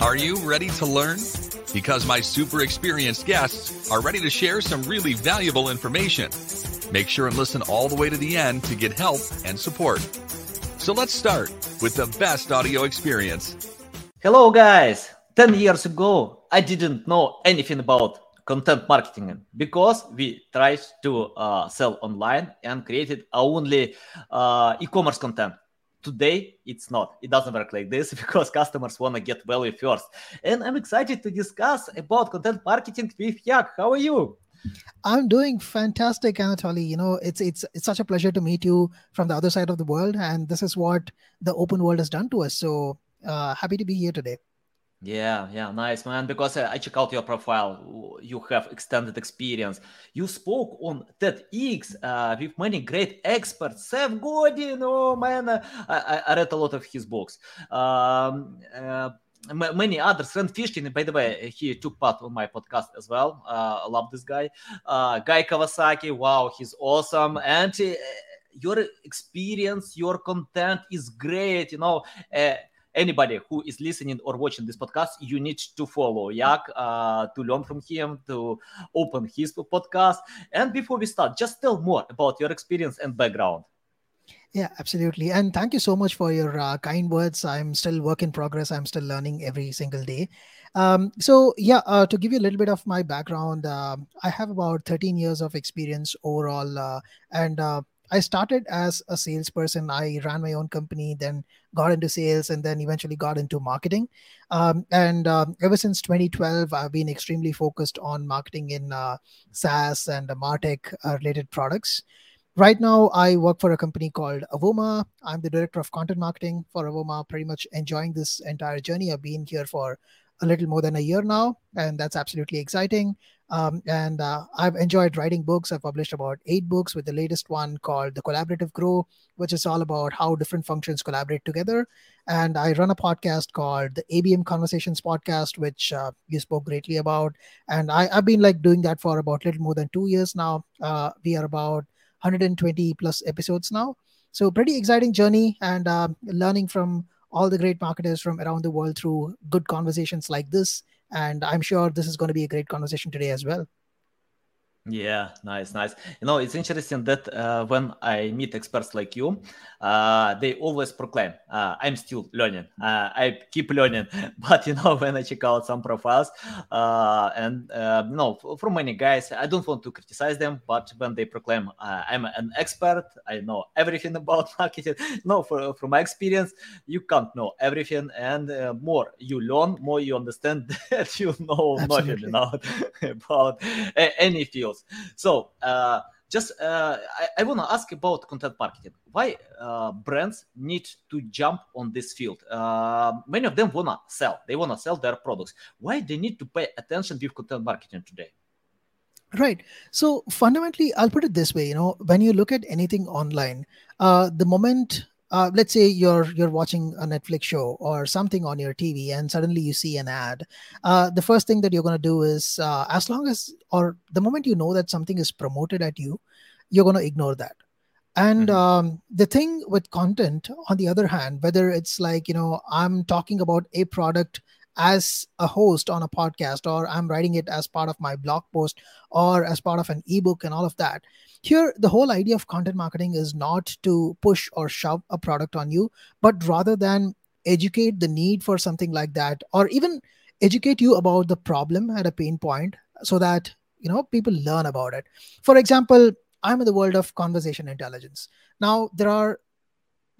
Are you ready to learn? Because my super experienced guests are ready to share some really valuable information. Make sure and listen all the way to the end to get help and support. So let's start with the best audio experience. Hello, guys. 10 years ago, I didn't know anything about content marketing because we tried to uh, sell online and created only uh, e-commerce content today it's not it doesn't work like this because customers want to get value first and i'm excited to discuss about content marketing with yak how are you I'm doing fantastic, Anatoly. You know, it's it's it's such a pleasure to meet you from the other side of the world, and this is what the open world has done to us. So uh, happy to be here today. Yeah, yeah, nice man. Because uh, I check out your profile. You have extended experience. You spoke on TEDx uh, with many great experts. Seth Godin, oh man, I, I, read a lot of his books. Um, many others. Rand Fishkin, by the way, he took part on my podcast as well. I love this guy. Guy Kawasaki, wow, he's awesome. And your experience, your content is great. You know, anybody who is listening or watching this podcast, you need to follow Yak uh, to learn from him, to open his podcast. And before we start, just tell more about your experience and background. Yeah, absolutely. And thank you so much for your uh, kind words. I'm still work in progress. I'm still learning every single day. Um, so yeah, uh, to give you a little bit of my background, uh, I have about 13 years of experience overall, uh, and uh, I started as a salesperson. I ran my own company, then got into sales, and then eventually got into marketing. Um, and um, ever since 2012, I've been extremely focused on marketing in uh, SaaS and Martech uh, related products. Right now, I work for a company called Avoma. I'm the director of content marketing for Avoma. Pretty much enjoying this entire journey. I've been here for a little more than a year now, and that's absolutely exciting. Um, and uh, I've enjoyed writing books. I've published about eight books, with the latest one called The Collaborative Grow, which is all about how different functions collaborate together. And I run a podcast called the ABM Conversations Podcast, which uh, you spoke greatly about. And I, have been like doing that for about a little more than two years now. Uh, we are about 120 plus episodes now. So pretty exciting journey and uh, learning from all the great marketers from around the world through good conversations like this. And I'm sure this is going to be a great conversation today as well. Yeah, nice, nice. You know, it's interesting that uh, when I meet experts like you, uh, they always proclaim, uh, "I'm still learning. Uh, I keep learning." But you know, when I check out some profiles, uh, and uh, you know, from many guys, I don't want to criticize them, but when they proclaim, "I'm an expert. I know everything about marketing," no, for, from my experience, you can't know everything, and more you learn, more you understand that you know Absolutely. nothing about, about any field. So uh, just uh, I, I want to ask about content marketing. Why uh, brands need to jump on this field? Uh, many of them want to sell. They want to sell their products. Why they need to pay attention with content marketing today? Right. So fundamentally, I'll put it this way. You know, when you look at anything online, uh, the moment uh, let's say you're you're watching a Netflix show or something on your TV, and suddenly you see an ad. Uh, the first thing that you're going to do is, uh, as long as or the moment you know that something is promoted at you, you're going to ignore that. And mm-hmm. um, the thing with content, on the other hand, whether it's like you know I'm talking about a product as a host on a podcast or i'm writing it as part of my blog post or as part of an ebook and all of that. Here the whole idea of content marketing is not to push or shove a product on you but rather than educate the need for something like that or even educate you about the problem at a pain point so that you know people learn about it. For example i'm in the world of conversation intelligence. Now there are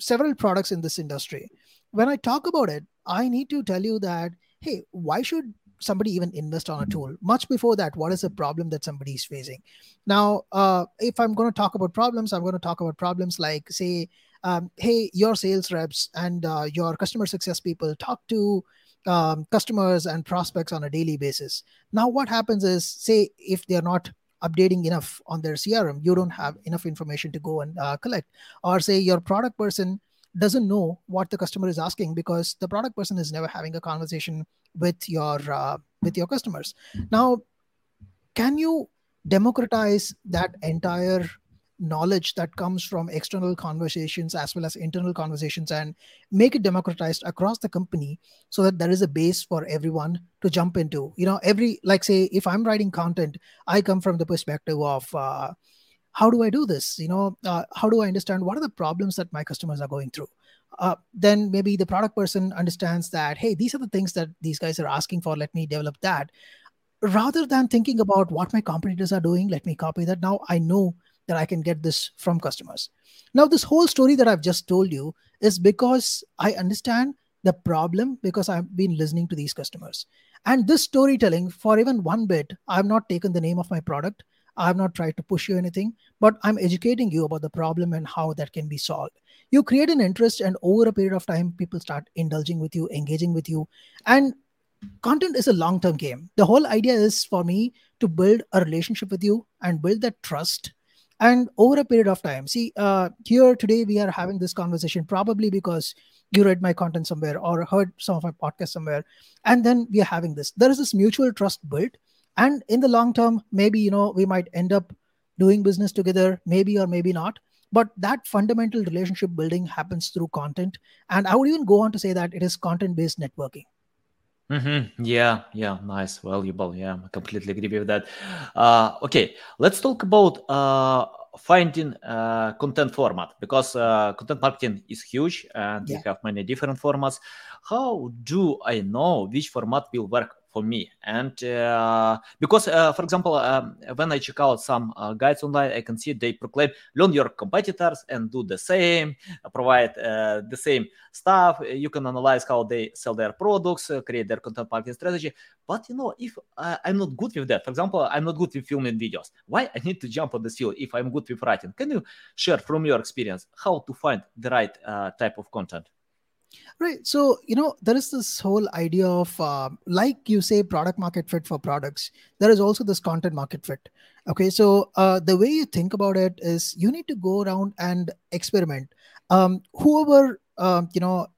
several products in this industry. When i talk about it i need to tell you that hey, why should somebody even invest on a tool? Much before that what is the problem that somebody is facing? Now uh, if i'm going to talk about problems i'm going to talk about problems like say um, hey your sales reps and uh, your customer success people talk to um, customers and prospects on a daily basis. Now what happens is say if they're not updating enough on their crm you don't have enough information to go and uh, collect. Or say your product person doesn't know what the customer is asking because the product person is never having a conversation with your uh, with your customers. Now can you democratize that entire knowledge that comes from external conversations as well as internal conversations and make it democratized across the company so that there is a base for everyone to jump into? You know every like say if i'm writing content i come from the perspective of uh, how do i do this? You know uh, how do i understand what are the problems that my customers are going through? Uh, then maybe the product person understands that hey these are the things that these guys are asking for. Let me develop that. Rather than thinking about what my competitors are doing let me copy that. Now i know that i can get this from customers. Now this whole story that i've just told you is because i understand the problem because i've been listening to these customers. And this storytelling for even one bit i've not taken the name of my product i have not tried to push you anything but i'm educating you about the problem and how that can be solved. You create an interest and over a period of time people start indulging with you engaging with you and content is a long term game. The whole idea is for me to build a relationship with you and build that trust. And over a period of time see uh, here today we are having this conversation probably because you read my content somewhere or heard some of my podcast somewhere and then we are having this. There is this mutual trust built and in the long term maybe you know we might end up doing business together maybe or maybe not but that fundamental relationship building happens through content and i would even go on to say that it is content based networking Mm-hmm. Yeah, yeah, nice, valuable. Yeah, I completely agree with that. Uh, okay, let's talk about uh, finding uh, content format because uh, content marketing is huge and yeah. we have many different formats. How do I know which format will work for me. And uh, because, uh, for example, um, when I check out some uh, guides online, I can see they proclaim learn your competitors and do the same, provide the same stuff. You can analyze how they sell their products, create their content marketing strategy. But you know, if I'm not good with that, for example, I'm not good with filming videos. Why I need to jump on this field if I'm good with writing? Can you share from your experience how to find the right type of content? Right. So, you know, there is this whole idea of, uh, like you say, product market fit for products. There is also this content market fit. Okay. So, uh, the way you think about it is you need to go around and experiment. Um, whoever, uh, you know,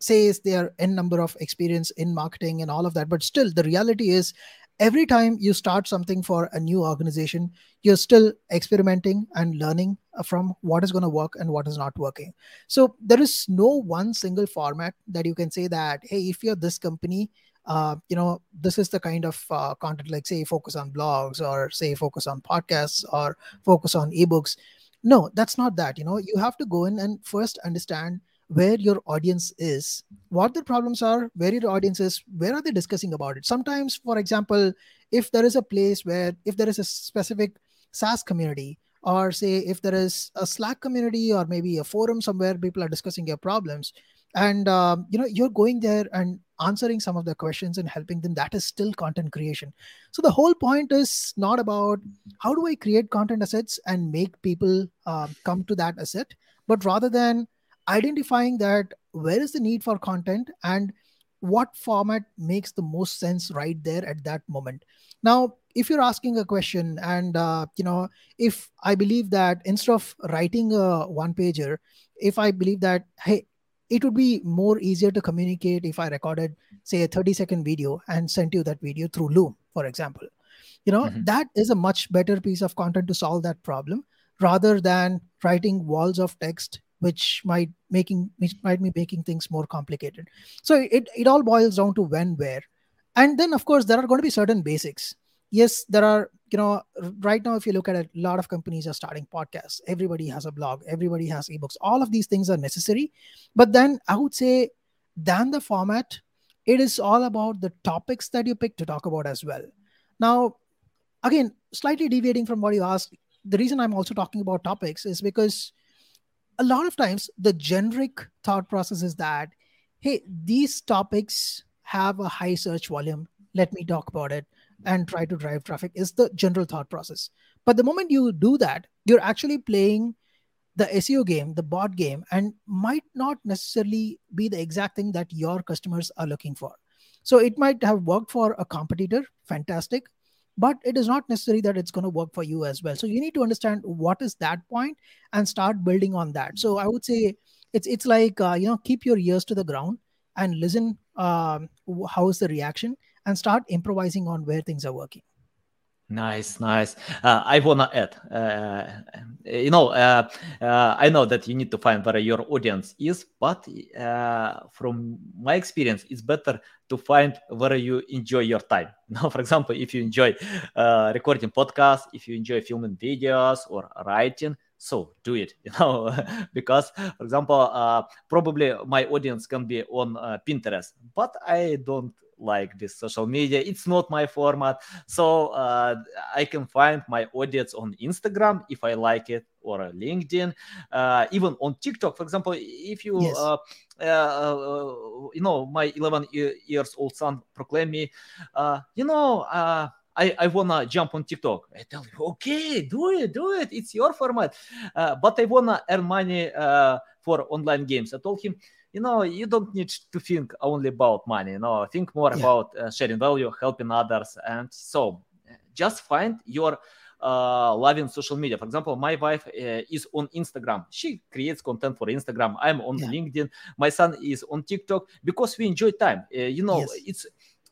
says they are n number of experience in marketing and all of that, but still, the reality is every time you start something for a new organization, you're still experimenting and learning uh, from what is going to work and what is not working. So there is no one single format that you can say that, hey, if you're this company, uh, you know, this is the kind of uh, content like say focus on blogs or say focus on podcasts or focus on ebooks. No, that's not that. You know, you have to go in and first understand where your audience is, what their problems are, where your audience is, where are they discussing about it. Sometimes, for example, if there is a place where, if there is a specific SaaS community, or say if there is a Slack community or maybe a forum somewhere people are discussing your problems, and um, you know you're going there and answering some of the questions and helping them that is still content creation so the whole point is not about how do i create content assets and make people uh, come to that asset but rather than identifying that where is the need for content and what format makes the most sense right there at that moment now if you're asking a question and uh, you know if i believe that instead of writing a one pager if i believe that hey it would be more easier to communicate if i recorded say a 30 second video and sent you that video through loom for example you know mm-hmm. that is a much better piece of content to solve that problem rather than writing walls of text which might making which might be making things more complicated. So it, it all boils down to when where. And then of course there are going to be certain basics. Yes there are you know right now if you look at it a lot of companies are starting podcasts. Everybody has a blog. Everybody has ebooks. All of these things are necessary. But then i would say than the format it is all about the topics that you pick to talk about as well. Now again slightly deviating from what you asked the reason i'm also talking about topics is because a lot of times the generic thought process is that hey these topics have a high search volume. Let me talk about it and try to drive traffic is the general thought process. But the moment you do that you're actually playing the seo game the bot game and might not necessarily be the exact thing that your customers are looking for. So it might have worked for a competitor fantastic but it is not necessary that it's going to work for you as well. So you need to understand what is that point and start building on that. So i would say it's it's like uh, you know keep your ears to the ground and listen um, how is the reaction and start improvising on where things are working Nice, nice. Uh, I wanna add. Uh, you know, uh, uh, I know that you need to find where your audience is, but uh, from my experience, it's better to find where you enjoy your time. Now, for example, if you enjoy uh, recording podcasts, if you enjoy filming videos or writing, so do it. You know, because, for example, probably my audience can be on Pinterest, but I don't like this social media. It's not my format. So uh, I can find my audience on Instagram if I like it or LinkedIn, uh, even on TikTok. For example, if you, yes. uh, uh, uh you know, my 11 years old son proclaim me, uh, you know, I, I wanna jump on TikTok. I tell you, okay, do it, do it. It's your format. but I wanna earn money for online games. I told him, you know you don't need to think only about money you know think more yeah. about uh, sharing value helping others and so just find your uh, loving social media. For example my wife uh, is on instagram. She creates content for instagram. I'm on yeah. linkedin. My son is on tiktok because we enjoy time. Uh, you know yes. it's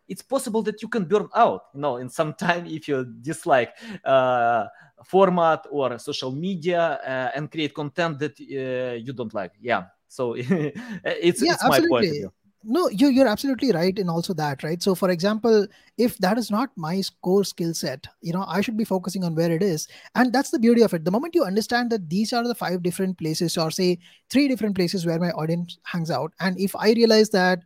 it's possible that you can burn out you know in some time if you dislike uh, format or social media uh, and create content that uh, you don't like. Yeah so it's, yeah, it's my point of view. No you, you're absolutely right in also that right? So for example if that is not my core skill set you know i should be focusing on where it is. And that's the beauty of it. The moment you understand that these are the five different places or say three different places where my audience hangs out and if i realize that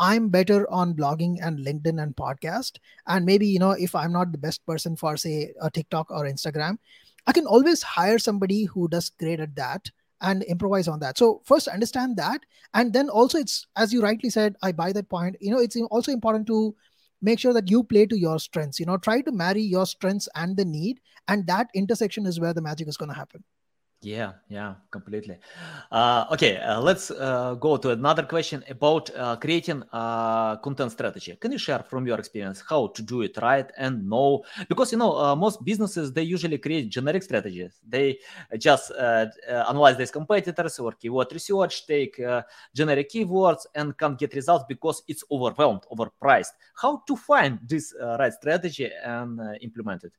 i'm better on blogging and linkedin and podcast and maybe you know if i'm not the best person for say a tiktok or instagram i can always hire somebody who does great at that and improvise on that. So first understand that and then also it's as you rightly said i buy that point. You know it's also important to make sure that you play to your strengths you know try to marry your strengths and the need and that intersection is where the magic is going to happen yeah, yeah, completely. Uh, okay, uh, let's uh, go to another question about uh, creating uh, content strategy. Can you share from your experience how to do it right and know? Because you know uh, most businesses they usually create generic strategies. They just analyze these competitors or keyword research, take generic keywords, and can't get results because it's overwhelmed, overpriced. How to find this right strategy and implement it?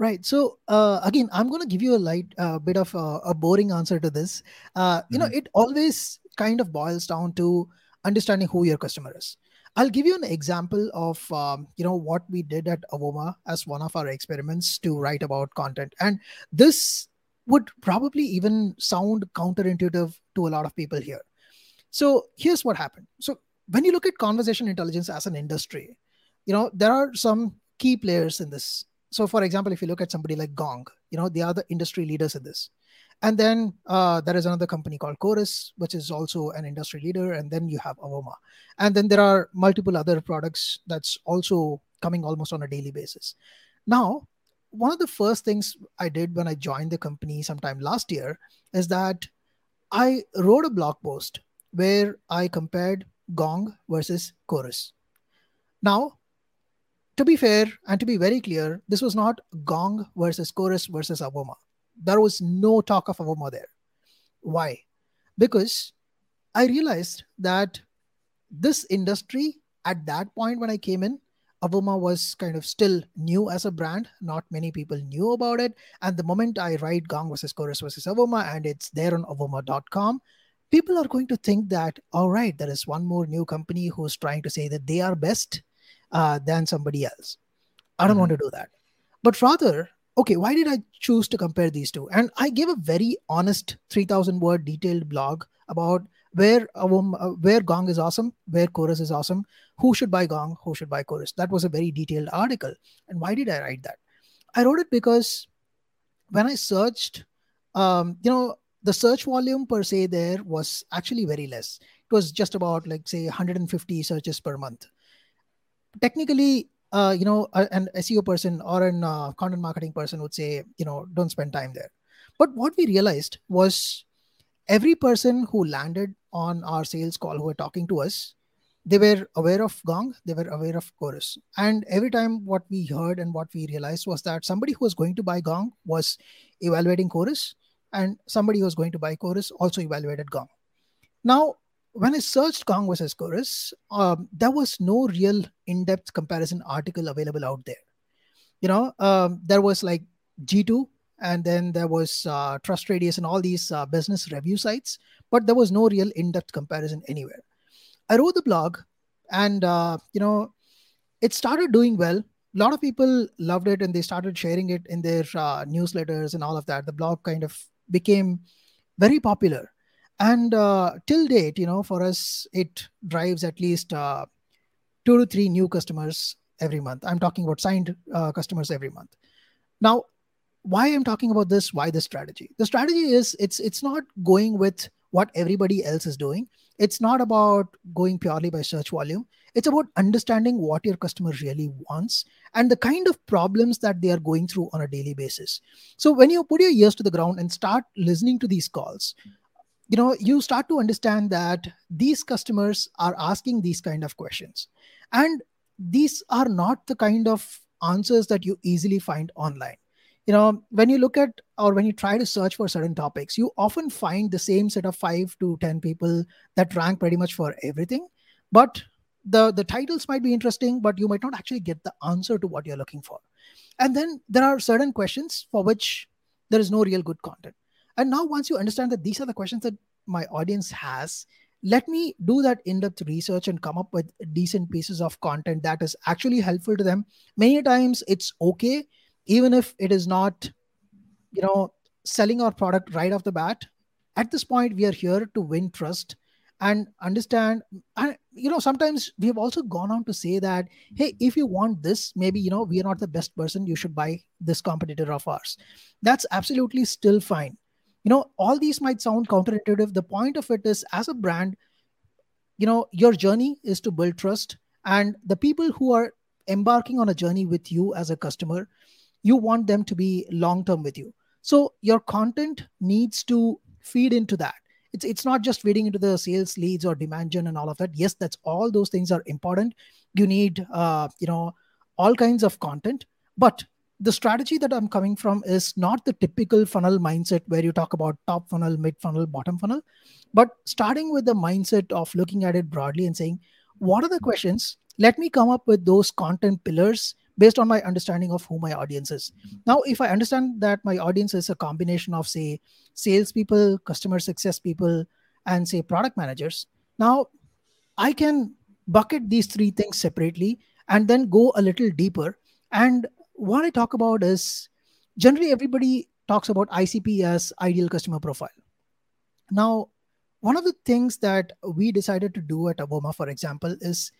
Right. So uh, again, I'm going to give you a light uh, bit of a, a, boring answer to this. Uh, you mm-hmm. know, it always kind of boils down to understanding who your customer is. I'll give you an example of um, you know what we did at Avoma as one of our experiments to write about content, and this would probably even sound counterintuitive to a lot of people here. So here's what happened. So when you look at conversation intelligence as an industry, you know there are some key players in this so for example if you look at somebody like gong you know they are the industry leaders in this. And then uh, there is another company called chorus which is also an industry leader. And then you have avoma. And then there are multiple other products that's also coming almost on a daily basis. Now one of the first things i did when i joined the company sometime last year is that i wrote a blog post where i compared gong versus chorus. Now to be fair and to be very clear, this was not Gong versus Chorus versus Avoma. There was no talk of Avoma there. Why? Because I realized that this industry at that point when I came in, Avoma was kind of still new as a brand. Not many people knew about it. And the moment I write Gong versus Chorus versus Avoma and it's there on avoma.com, people are going to think that, all right, there is one more new company who's trying to say that they are best uh, than somebody else. I don't mm-hmm. want to do that. But rather, okay, why did I choose to compare these two? And I gave a very honest 3000 word detailed blog about where um, uh, where Gong is awesome, where Chorus is awesome, who should buy Gong, who should buy Chorus. That was a very detailed article. And why did I write that? I wrote it because when I searched, um, you know, the search volume per se there was actually very less. It was just about like say 150 searches per month technically uh, you know an seo person or an uh, content marketing person would say you know don't spend time there. But what we realized was every person who landed on our sales call who were talking to us they were aware of gong they were aware of chorus. And every time what we heard and what we realized was that somebody who was going to buy gong was evaluating chorus and somebody who was going to buy chorus also evaluated gong. Now when I searched Gong versus Chorus, um, there was no real in-depth comparison article available out there. you know um, there was like g2 and then there was uh, TrustRadius and all these uh, business review sites but there was no real in-depth comparison anywhere. I wrote the blog and uh, you know it started doing well. A lot of people loved it and they started sharing it in their uh, newsletters and all of that. The blog kind of became very popular and uh, till date you know for us it drives at least uh, two to three new customers every month. I'm talking about signed uh, customers every month. Now why i'm talking about this why this strategy? The strategy is it's it's not going with what everybody else is doing. It's not about going purely by search volume. It's about understanding what your customer really wants and the kind of problems that they are going through on a daily basis. So when you put your ears to the ground and start listening to these calls you know you start to understand that these customers are asking these kind of questions. And these are not the kind of answers that you easily find online. You know when you look at or when you try to search for certain topics you often find the same set of 5 to 10 people that rank pretty much for everything. But the the titles might be interesting but you might not actually get the answer to what you're looking for. And then there are certain questions for which there is no real good content and now once you understand that these are the questions that my audience has let me do that in-depth research and come up with decent pieces of content that is actually helpful to them. Many times it's okay even if it is not you know selling our product right off the bat. At this point we are here to win trust and understand. And you know sometimes we have also gone on to say that hey if you want this maybe you know we are not the best person you should buy this competitor of ours. That's absolutely still fine you know all these might sound counterintuitive. The point of it is as a brand you know your journey is to build trust. And the people who are embarking on a journey with you as a customer you want them to be long term with you. So your content needs to feed into that. It's it's not just feeding into the sales leads or demand gen and all of that. Yes that's all those things are important. You need uh, you know all kinds of content. But the strategy that i'm coming from is not the typical funnel mindset where you talk about top funnel mid funnel bottom funnel but starting with the mindset of looking at it broadly and saying what are the questions let me come up with those content pillars based on my understanding of who my audience is. Now, if I understand that my audience is a combination of, say, salespeople, customer success people, and say product managers, now I can bucket these three things separately and then go a little deeper. And what I talk about is generally everybody talks about ICP as ideal customer profile. Now, one of the things that we decided to do at Avoma, for example, is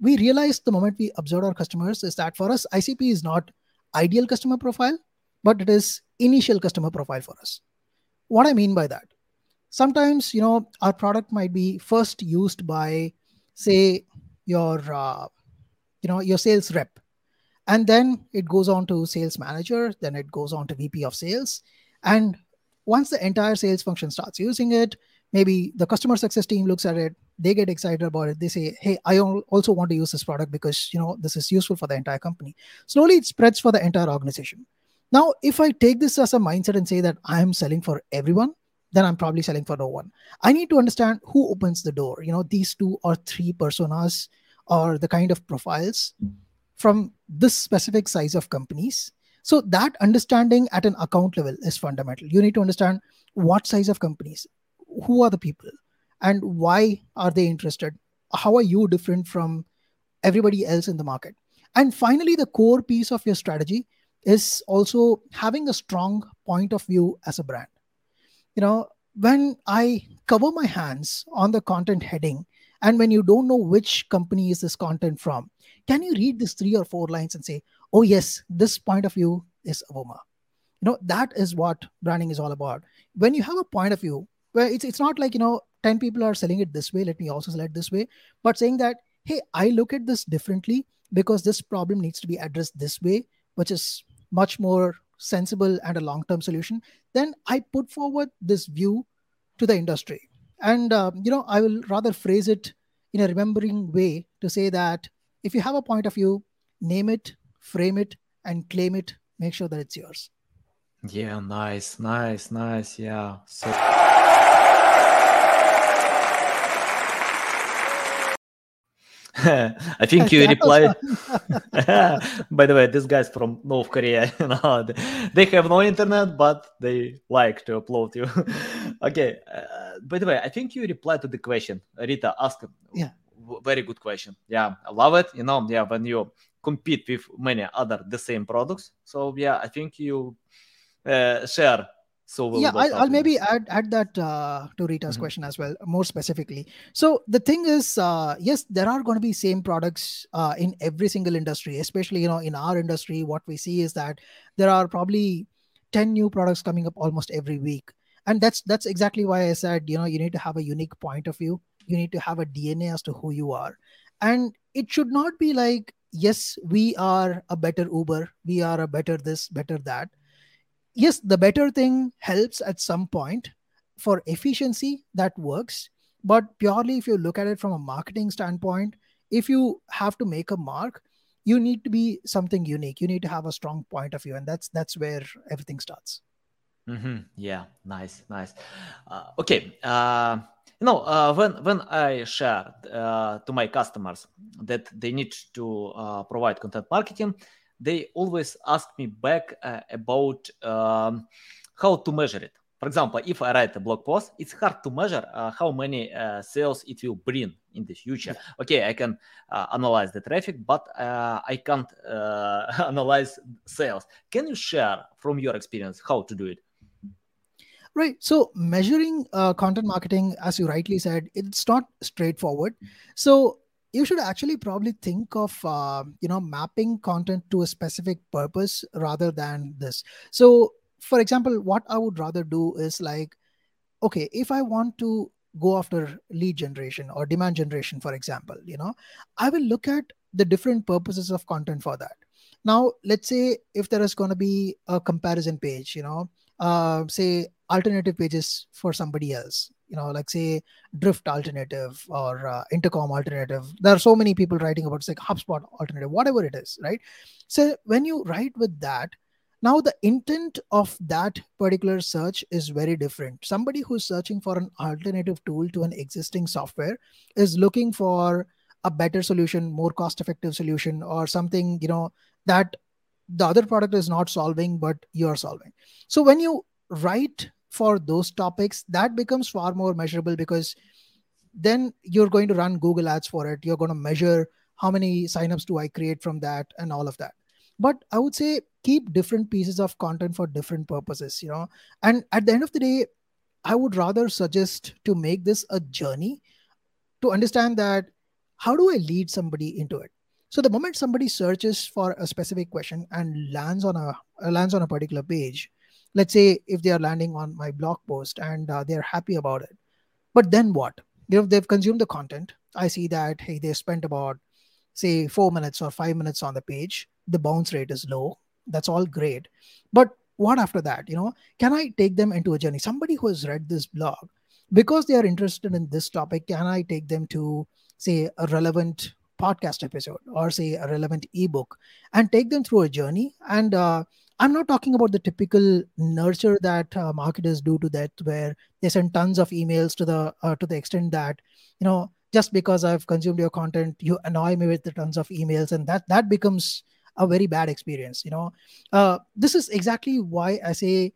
we realized the moment we observed our customers is that for us, ICP is not ideal customer profile, but it is initial customer profile for us. What I mean by that, sometimes you know our product might be first used by, say, your uh, you know your sales rep, and then it goes on to sales manager, then it goes on to VP of sales, and once the entire sales function starts using it, maybe the customer success team looks at it they get excited about it. They say hey i also want to use this product because you know this is useful for the entire company. Slowly it spreads for the entire organization. Now if i take this as a mindset and say that i am selling for everyone then i'm probably selling for no one. I need to understand who opens the door. You know these two or three personas or the kind of profiles from this specific size of companies. So that understanding at an account level is fundamental. You need to understand what size of companies who are the people and why are they interested? How are you different from everybody else in the market? And finally the core piece of your strategy is also having a strong point of view as a brand. You know when i cover my hands on the content heading and when you don't know which company is this content from can you read these three or four lines and say oh yes this point of view is avoma you know that is what branding is all about. When you have a point of view where it's it's not like you know 10 people are selling it this way let me also sell it this way but saying that hey i look at this differently because this problem needs to be addressed this way which is much more sensible and a long term solution then i put forward this view to the industry and uh, you know i will rather phrase it in a remembering way to say that if you have a point of view name it frame it and claim it make sure that it's yours. Yeah nice nice nice. Yeah so I think you reply. By the way, these guys from North Korea, you know, they have no internet, but they like to upload you. okay. Uh, by the way, I think you reply to the question Rita asked. Yeah. Very good question. Yeah, I love it. You know, yeah, when you compete with many other the same products. So yeah, I think you uh, share so we'll yeah I'll, I'll maybe add add that uh, to rita's mm-hmm. question as well more specifically. So the thing is uh, yes there are going to be same products uh, in every single industry especially you know in our industry what we see is that there are probably 10 new products coming up almost every week. And that's that's exactly why i said you know you need to have a unique point of view. You need to have a dna as to who you are. And it should not be like yes we are a better uber we are a better this better that yes, the better thing helps at some point for efficiency that works. But purely if you look at it from a marketing standpoint, if you have to make a mark, you need to be something unique. You need to have a strong point of view, and that's that's where everything starts. Mm-hmm. Yeah, nice, nice. Uh, okay, uh, you know, uh, when when I share uh, to my customers that they need to uh, provide content marketing, they always ask me back uh, about um, how to measure it. For example, if I write a blog post, it's hard to measure uh, how many uh, sales it will bring in the future. Okay, I can uh, analyze the traffic, but uh, I can't uh, analyze sales. Can you share from your experience how to do it? Right. So measuring content marketing, as you rightly said, it's not straightforward. So you should actually probably think of uh, you know mapping content to a specific purpose rather than this. So for example what i would rather do is like okay if i want to go after lead generation or demand generation for example you know i will look at the different purposes of content for that. Now let's say if there is going to be a comparison page you know uh, say alternative pages for somebody else you know like say drift alternative or uh, intercom alternative. There are so many people writing about it's like hubspot alternative whatever it is right? So when you write with that now the intent of that particular search is very different. Somebody who's searching for an alternative tool to an existing software is looking for a better solution more cost effective solution or something you know that the other product is not solving but you're solving. So when you write for those topics that becomes far more measurable because then you're going to run google ads for it. You're going to measure how many signups do i create from that and all of that. But i would say keep different pieces of content for different purposes you know? And at the end of the day i would rather suggest to make this a journey to understand that how do i lead somebody into it? So the moment somebody searches for a specific question and lands on a lands on a particular page let's say if they are landing on my blog post and uh, they're happy about it. But then what? You know they've consumed the content. I see that hey they spent about say four minutes or five minutes on the page. The bounce rate is low. That's all great. But what after that? You know can i take them into a journey? Somebody who has read this blog because they are interested in this topic can i take them to say a relevant podcast episode or say a relevant ebook and take them through a journey? And uh, I'm not talking about the typical nurture that uh, marketers do to that, where they send tons of emails to the uh, to the extent that you know just because I've consumed your content, you annoy me with the tons of emails, and that that becomes a very bad experience. You know, uh, this is exactly why I say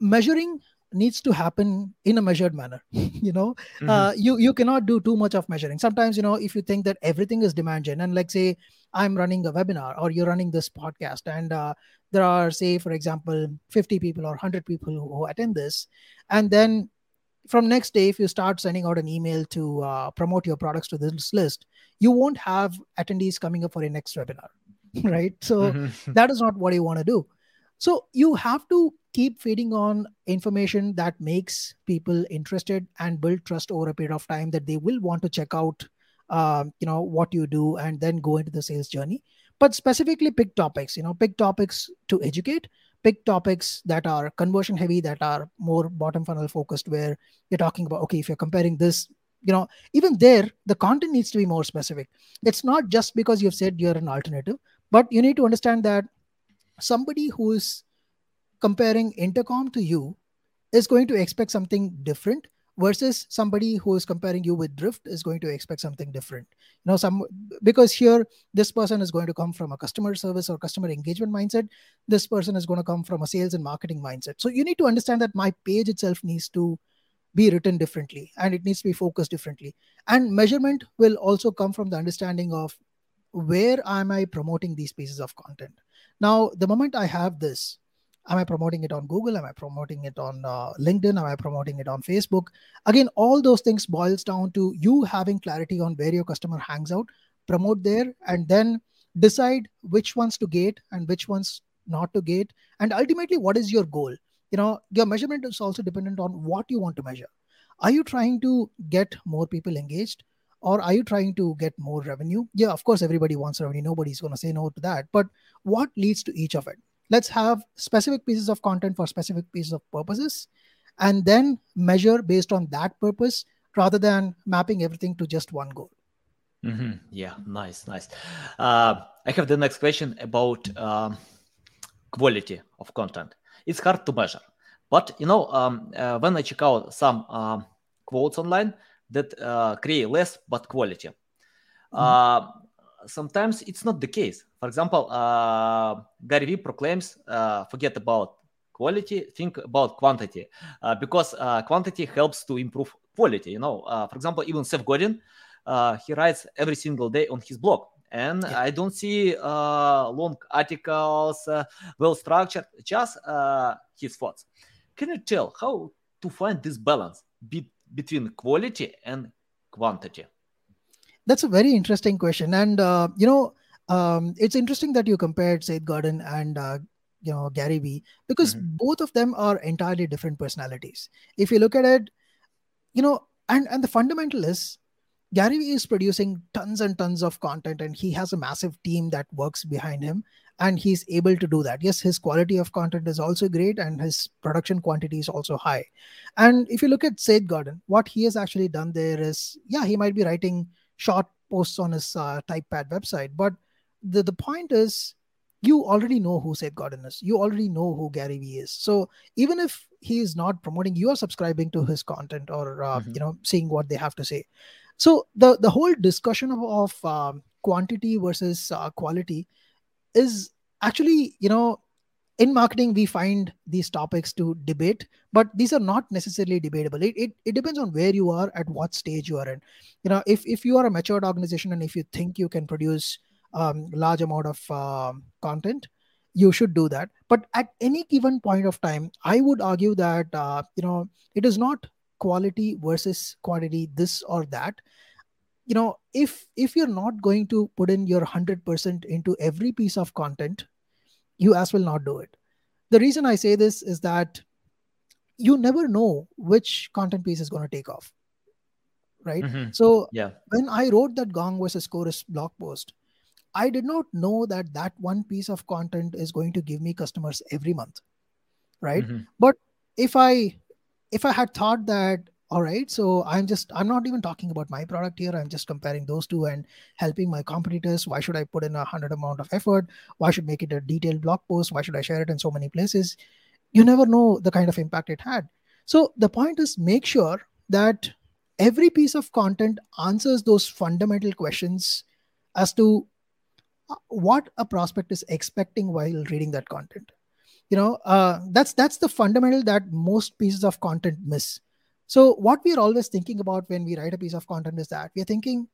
measuring needs to happen in a measured manner you know mm-hmm. uh, you you cannot do too much of measuring sometimes you know if you think that everything is demand gen and like say i'm running a webinar or you're running this podcast and uh, there are say for example 50 people or 100 people who, who attend this and then from next day if you start sending out an email to uh, promote your products to this list you won't have attendees coming up for your next webinar right so mm-hmm. that is not what you want to do so you have to keep feeding on information that makes people interested and build trust over a period of time that they will want to check out uh, you know what you do and then go into the sales journey. But specifically pick topics you know pick topics to educate pick topics that are conversion heavy that are more bottom funnel focused where you're talking about okay if you're comparing this you know even there the content needs to be more specific. It's not just because you've said you're an alternative but you need to understand that somebody who is comparing intercom to you is going to expect something different versus somebody who is comparing you with drift is going to expect something different. You know some because here this person is going to come from a customer service or customer engagement mindset. This person is going to come from a sales and marketing mindset. So you need to understand that my page itself needs to be written differently and it needs to be focused differently. And measurement will also come from the understanding of where am i promoting these pieces of content? Now the moment i have this am i promoting it on google? Am i promoting it on uh, linkedin? Am i promoting it on facebook? Again all those things boils down to you having clarity on where your customer hangs out promote there and then decide which ones to gate and which ones not to gate and ultimately what is your goal? You know your measurement is also dependent on what you want to measure. Are you trying to get more people engaged or are you trying to get more revenue? Yeah of course everybody wants revenue. Nobody's going to say no to that. But what leads to each of it? Let's have specific pieces of content for specific pieces of purposes and then measure based on that purpose rather than mapping everything to just one goal. Mm-hmm. yeah nice nice. Uh, i have the next question about um, quality of content. It's hard to measure but you know um, uh, when i check out some uh, quotes online that uh, create less but quality mm-hmm. Uh, sometimes it's not the case. For example, uh, Gary Vee proclaims uh, forget about quality, think about quantity, uh, because uh, quantity helps to improve quality. You know, uh, for example, even Seth Godin, uh, he writes every single day on his blog, and yeah. I don't see long articles, well structured, just his thoughts. Can you tell how to find this balance be- between quality and quantity? That's a very interesting question, and uh, you know, um, it's interesting that you compared Seth Godin and uh, you know Gary Vee because mm-hmm. both of them are entirely different personalities. If you look at it, you know, and and the fundamental is Gary Vee is producing tons and tons of content, and he has a massive team that works behind him, and he's able to do that. Yes, his quality of content is also great, and his production quantity is also high. And if you look at Seth Godin, what he has actually done there is, yeah, he might be writing short posts on his uh, typepad website. But the, the point is, you already know who Seth Godin is. You already know who Gary Vee is. So even if he is not promoting, you are subscribing to his content or uh, mm-hmm. you know seeing what they have to say. So the the whole discussion of, of um, quantity versus uh, quality is actually you know in marketing we find these topics to debate but these are not necessarily debatable. It, it, it depends on where you are at what stage you are in. You know if, if you are a matured organization and if you think you can produce um, large amount of uh, content you should do that. But at any given point of time i would argue that uh, you know it is not quality versus quantity this or that you know if if you're not going to put in your 100% into every piece of content you as will not do it. The reason I say this is that you never know which content piece is going to take off. Right. Mm-hmm. So yeah. when I wrote that Gong versus Chorus blog post, I did not know that that one piece of content is going to give me customers every month. Right. Mm-hmm. But if I if I had thought that all right so i'm just i'm not even talking about my product here. I'm just comparing those two and helping my competitors. Why should i put in a hundred amount of effort? Why should make it a detailed blog post? Why should i share it in so many places? You never know the kind of impact it had. So the point is make sure that every piece of content answers those fundamental questions as to uh, what a prospect is expecting while reading that content you know uh, that's that's the fundamental that most pieces of content miss so what we are always thinking about when we write a piece of content is that we are thinking,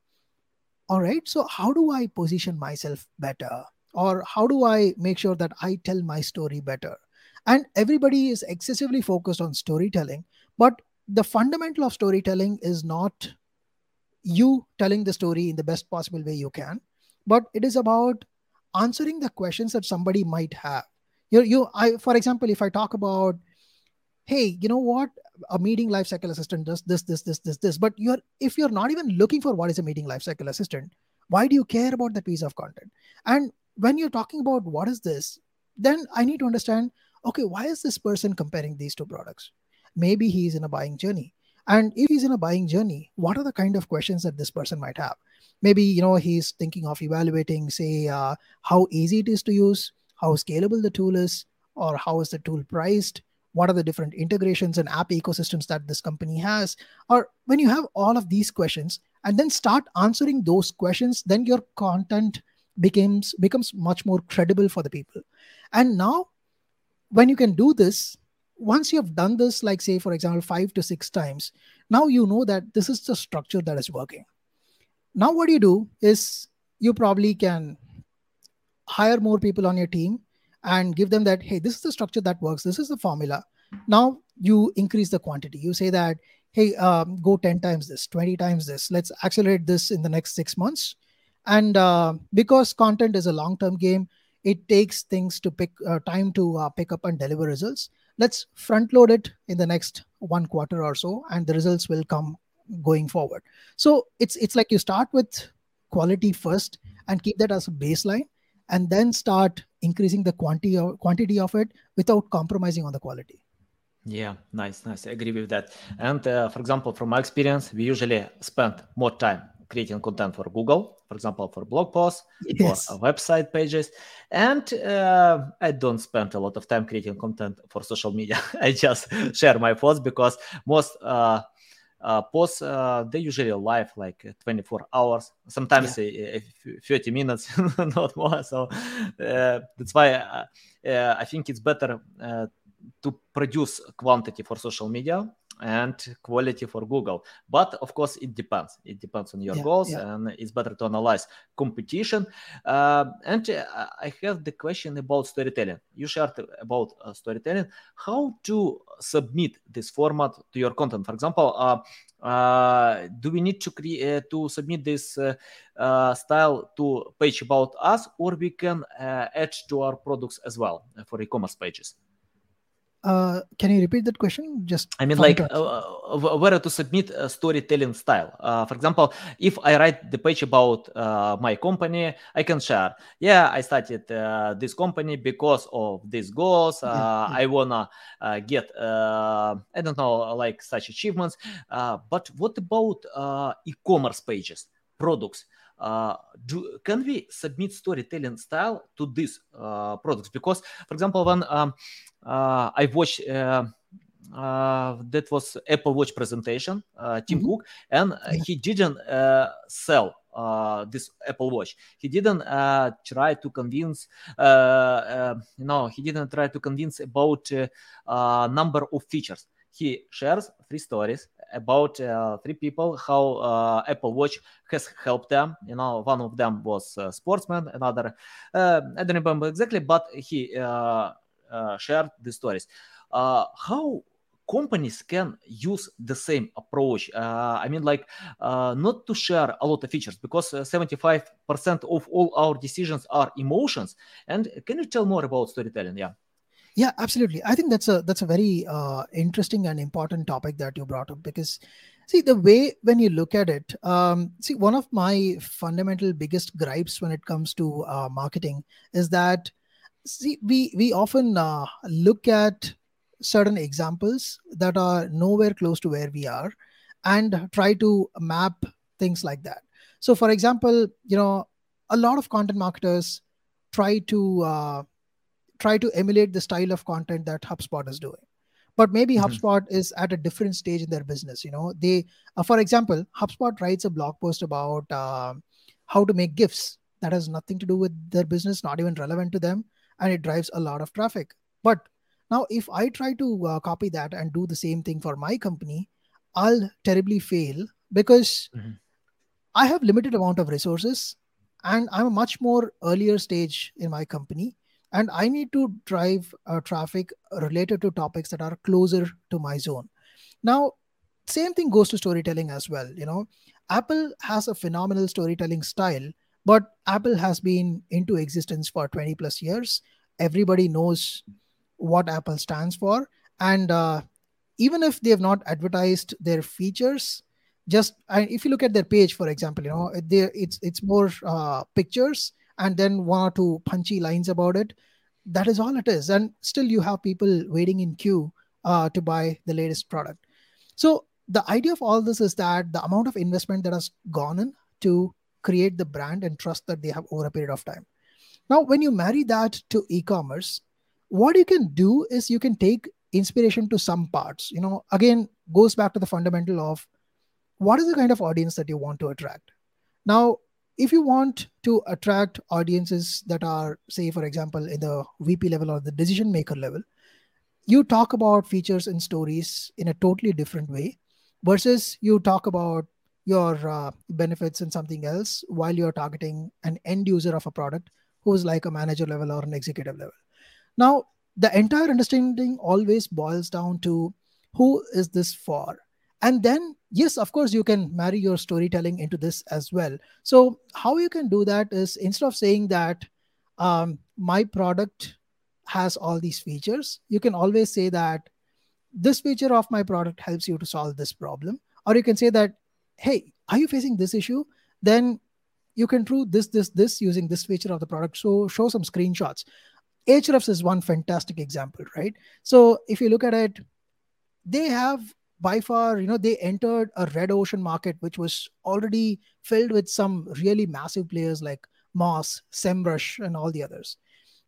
all right, so how do I position myself better? Or how do I make sure that I tell my story better? And everybody is excessively focused on storytelling, but the fundamental of storytelling is not you telling the story in the best possible way you can, but it is about answering the questions that somebody might have. You, you, I, for example, if I talk about hey you know what? A meeting lifecycle assistant does this this this this this. But you're if you're not even looking for what is a meeting lifecycle assistant why do you care about that piece of content? And when you're talking about what is this then i need to understand okay why is this person comparing these two products? Maybe he's in a buying journey. And if he's in a buying journey what are the kind of questions that this person might have? Maybe you know he's thinking of evaluating say uh, how easy it is to use how scalable the tool is or how is the tool priced? What are the different integrations and app ecosystems that this company has? Or when you have all of these questions and then start answering those questions then your content becomes becomes much more credible for the people. And now when you can do this once you have done this like say for example 5 to 6 times now you know that this is the structure that is working. Now what you do is you probably can hire more people on your team and give them that hey this is the structure that works. This is the formula. Now you increase the quantity. You say that hey um, go 10 times this 20 times this. Let's accelerate this in the next six months. And uh, because content is a long term game it takes things to pick uh, time to uh, pick up and deliver results. Let's front load it in the next one quarter or so and the results will come going forward. So it's it's like you start with quality first and keep that as a baseline and then start increasing the quantity of, quantity of it without compromising on the quality. Yeah nice nice. I agree with that. And uh, for example from my experience we usually spend more time creating content for google for example for blog posts yes. for website pages. And uh, i don't spend a lot of time creating content for social media. I just share my thoughts because most uh, uh, posts uh, they usually live like 24 hours sometimes yeah. 30 minutes not more so uh, that's why uh, uh, i think it's better uh, to produce quantity for social media and quality for Google. But of course, it depends. It depends on your yeah, goals, yeah. and it's better to analyze competition. Uh, and uh, I have the question about storytelling. You shared about uh, storytelling. How to submit this format to your content? For example, uh, uh, do we need to create uh, to submit this style to page about us, or we can add to our products as well for e-commerce pages? Uh, can you repeat that question? Just I mean, like uh, uh, where to submit a storytelling style. Uh, for example, if I write the page about uh, my company, I can share. Yeah, I started uh, this company because of these goals. Yeah, yeah. I wanna get I don't know like such achievements. but what about e-commerce pages, products? Uh, do, can we submit storytelling style to these uh, products? Because, for example, when um, uh, I watched uh, uh, that was Apple Watch presentation, uh, Tim mm-hmm. Cook, and he didn't sell uh, this Apple Watch. He didn't uh, try to convince, uh, know, he didn't try to convince about number of features. He shares three stories about uh, three people how uh, Apple Watch has helped them. You know, one of them was a sportsman, another uh, I don't remember exactly, but he shared the stories. how companies can use the same approach. Uh, I mean, like, uh, not to share a lot of features because uh, 75% of all our decisions are emotions. And can you tell more about storytelling? Yeah. Yeah, absolutely. I think that's a that's a very uh, interesting and important topic that you brought up because see the way when you look at it um, see one of my fundamental biggest gripes when it comes to uh, marketing is that see we we often uh, look at certain examples that are nowhere close to where we are and try to map things like that so for example you know a lot of content marketers try to uh, try to emulate the style of content that HubSpot is doing. But maybe mm-hmm. HubSpot is at a different stage in their business. You know, they, uh, for example, HubSpot writes a blog post about uh, how to make gifts that has nothing to do with their business, not even relevant to them, and it drives a lot of traffic. But now, if I try to uh, copy that and do the same thing for my company, I'll terribly fail because mm-hmm. I have limited amount of resources and I'm a much more earlier stage in my company and i need to drive uh, traffic related to topics that are closer to my zone. Now same thing goes to storytelling as well you know. Apple has a phenomenal storytelling style but apple has been into existence for 20 plus years. Everybody knows what apple stands for. And uh, even if they have not advertised their features just if you look at their page for example you know it's it's more uh, pictures and then one or two punchy lines about it that is all it is. And still you have people waiting in queue uh, to buy the latest product. So the idea of all this is that the amount of investment that has gone in to create the brand and trust that they have over a period of time. Now when you marry that to e-commerce what you can do is you can take inspiration to some parts. You know again goes back to the fundamental of what is the kind of audience that you want to attract. Now if you want to attract audiences that are say for example in the vp level or the decision maker level you talk about features and stories in a totally different way versus you talk about your uh, benefits and something else while you're targeting an end user of a product who's like a manager level or an executive level. Now the entire understanding always boils down to who is this for and then yes of course you can marry your storytelling into this as well. So how you can do that is instead of saying that um, my product has all these features you can always say that this feature of my product helps you to solve this problem. Or you can say that hey are you facing this issue? Then you can do this this this using this feature of the product. So show some screenshots. Ahrefs is one fantastic example, right? So if you look at it, they have by far, you know, they entered a red ocean market, which was already filled with some really massive players like Moz, SEMrush, and all the others.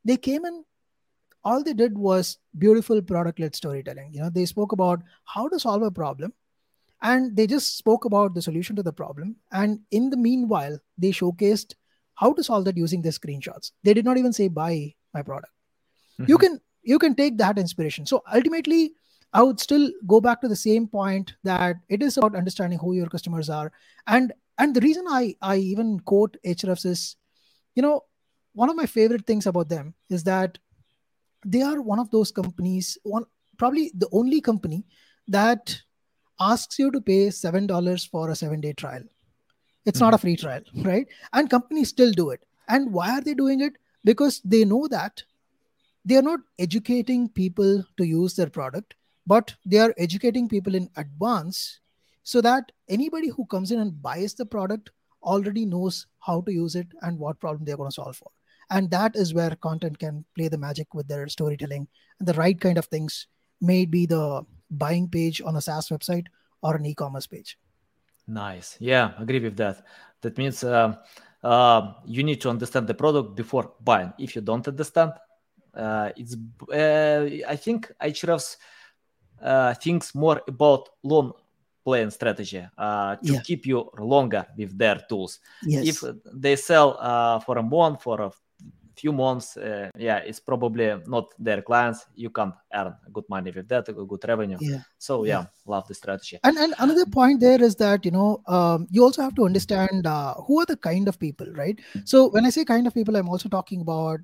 They came in, all they did was beautiful product led storytelling. You know, they spoke about how to solve a problem and they just spoke about the solution to the problem. And in the meanwhile, they showcased how to solve that using their screenshots. They did not even say buy my product mm-hmm. you can you can take that inspiration so ultimately i would still go back to the same point that it is about understanding who your customers are. And and the reason i i even quote Ahrefs is you know one of my favorite things about them is that they are one of those companies one probably the only company that asks you to pay seven dollars for a seven day trial. It's mm-hmm. not a free trial right? And companies still do it. And why are they doing it? Because they know that they are not educating people to use their product, but they are educating people in advance so that anybody who comes in and buys the product already knows how to use it and what problem they're going to solve for. And that is where content can play the magic with their storytelling and the right kind of things may be the buying page on a SaaS website or an e-commerce page. Nice. Yeah, agree with that. That means uh, uh, you need to understand the product before buying. If you don't understand, uh, it's uh, I think Ahrefs uh, thinks more about long playing strategy uh, to yeah. keep you longer with their tools. Yes. If they sell uh, for a month, for a few months, uh, yeah, it's probably not their clients. You can't earn good money with that, good revenue. Yeah. So yeah, yeah. love the strategy. And and another point there is that you know um, you also have to understand uh, who are the kind of people, right? So when I say kind of people, I'm also talking about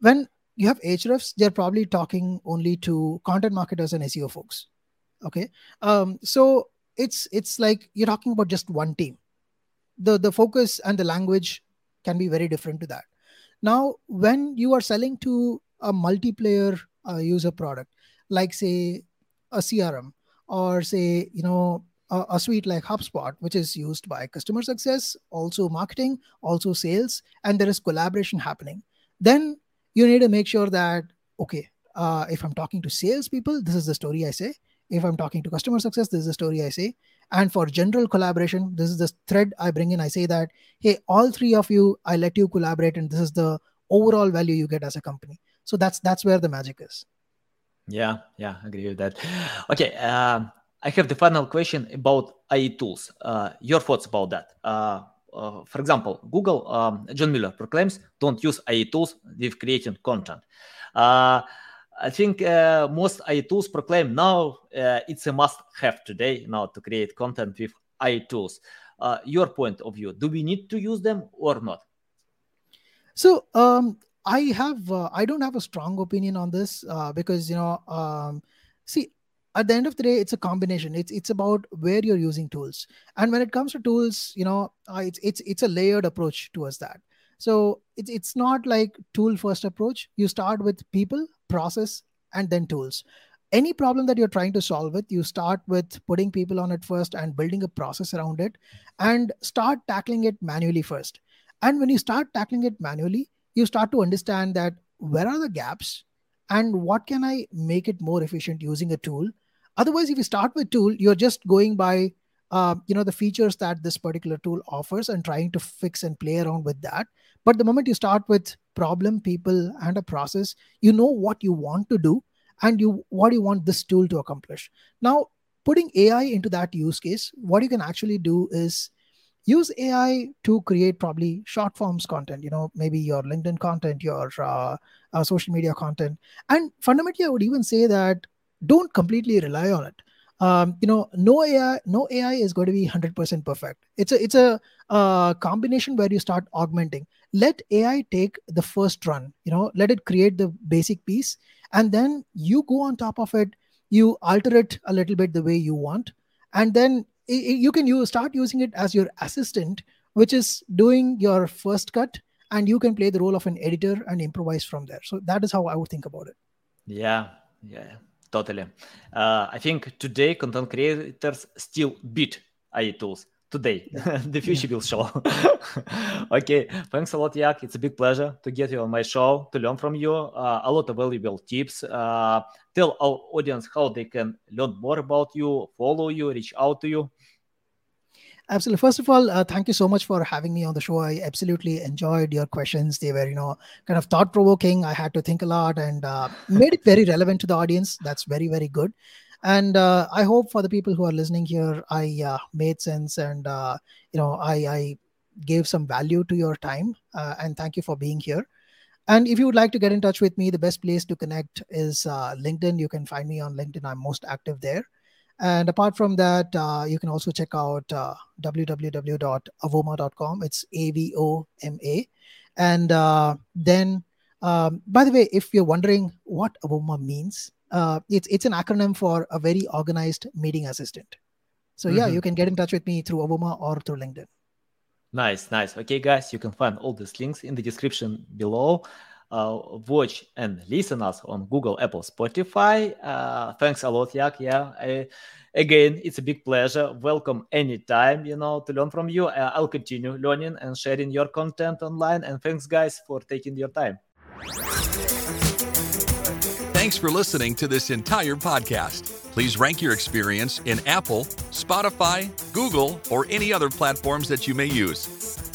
when you have Ahrefs, they're probably talking only to content marketers and SEO folks. Okay. Um, so it's it's like you're talking about just one team. The the focus and the language can be very different to that. Now, when you are selling to a multiplayer uh, user product, like say a CRM or say, you know, a, a, suite like HubSpot, which is used by customer success, also marketing, also sales, and there is collaboration happening, then you need to make sure that, okay, uh, if I'm talking to salespeople, this is the story I say. If I'm talking to customer success, this is the story I say. And for general collaboration, this is the thread I bring in. I say that, hey, all three of you, I let you collaborate, and this is the overall value you get as a company. So that's that's where the magic is. Yeah, yeah, I agree with that. Okay, um, I have the final question about AI tools. Uh, your thoughts about that? Uh, uh, for example, Google, um, John Mueller proclaims, don't use AI tools with creating content. Uh, I think uh, most AI tools proclaim now uh, it's a must-have today now to create content with AI tools. Uh, your point of view, do we need to use them or not? So um, I have I don't have a strong opinion on this because you know um, see at the end of the day it's a combination. It's it's about where you're using tools. And when it comes to tools you know uh, it's it's it's a layered approach towards that. So it's it's not like tool first approach. You start with people process and then tools. Any problem that you're trying to solve with you start with putting people on it first and building a process around it and start tackling it manually first. And when you start tackling it manually you start to understand that where are the gaps and what can i make it more efficient using a tool otherwise if you start with tool you're just going by uh, you know the features that this particular tool offers and trying to fix and play around with that. But the moment you start with problem people and a process you know what you want to do and you what you want this tool to accomplish. Now putting ai into that use case what you can actually do is use ai to create probably short forms content you know maybe your linkedin content your uh, uh, social media content. And fundamentally i would even say that don't completely rely on it. Um, you know no ai no ai is going to be 100% perfect. It's a it's a combination where you start augmenting. Let ai take the first run you know let it create the basic piece and then you go on top of it you alter it a little bit the way you want and then you can you start using it as your assistant which is doing your first cut and you can play the role of an editor and improvise from there. So that is how i would think about it. Yeah yeah totally uh, i think today content creators still beat ai tools today. the future will show. okay, thanks a lot, Yak. It's a big pleasure to get you on my show, to learn from you. Uh, a lot of valuable tips. Uh, tell our audience how they can learn more about you, follow you, reach out to you. Absolutely. First of all, uh, thank you so much for having me on the show. I absolutely enjoyed your questions. They were, you know, kind of thought provoking. I had to think a lot and uh, made it very relevant to the audience. That's very, very good and uh, i hope for the people who are listening here i uh, made sense and uh, you know I, I gave some value to your time uh, and thank you for being here and if you would like to get in touch with me the best place to connect is uh, linkedin you can find me on linkedin i'm most active there and apart from that uh, you can also check out www.avoma.com it's a-v-o-m-a and then um, by the way if you're wondering what avoma means uh, it's it's an acronym for a very organized meeting assistant. So yeah, mm-hmm. you can get in touch with me through Avoma or through LinkedIn. Nice, nice. Okay, guys, you can find all these links in the description below. Watch and listen us on Google, Apple, Spotify. Uh, thanks a lot, Yak. Yeah, I, again, it's a big pleasure. Welcome anytime, you know, to learn from you. Uh, I'll continue learning and sharing your content online. And thanks, guys, for taking your time. Thanks for listening to this entire podcast. Please rank your experience in Apple, Spotify, Google, or any other platforms that you may use.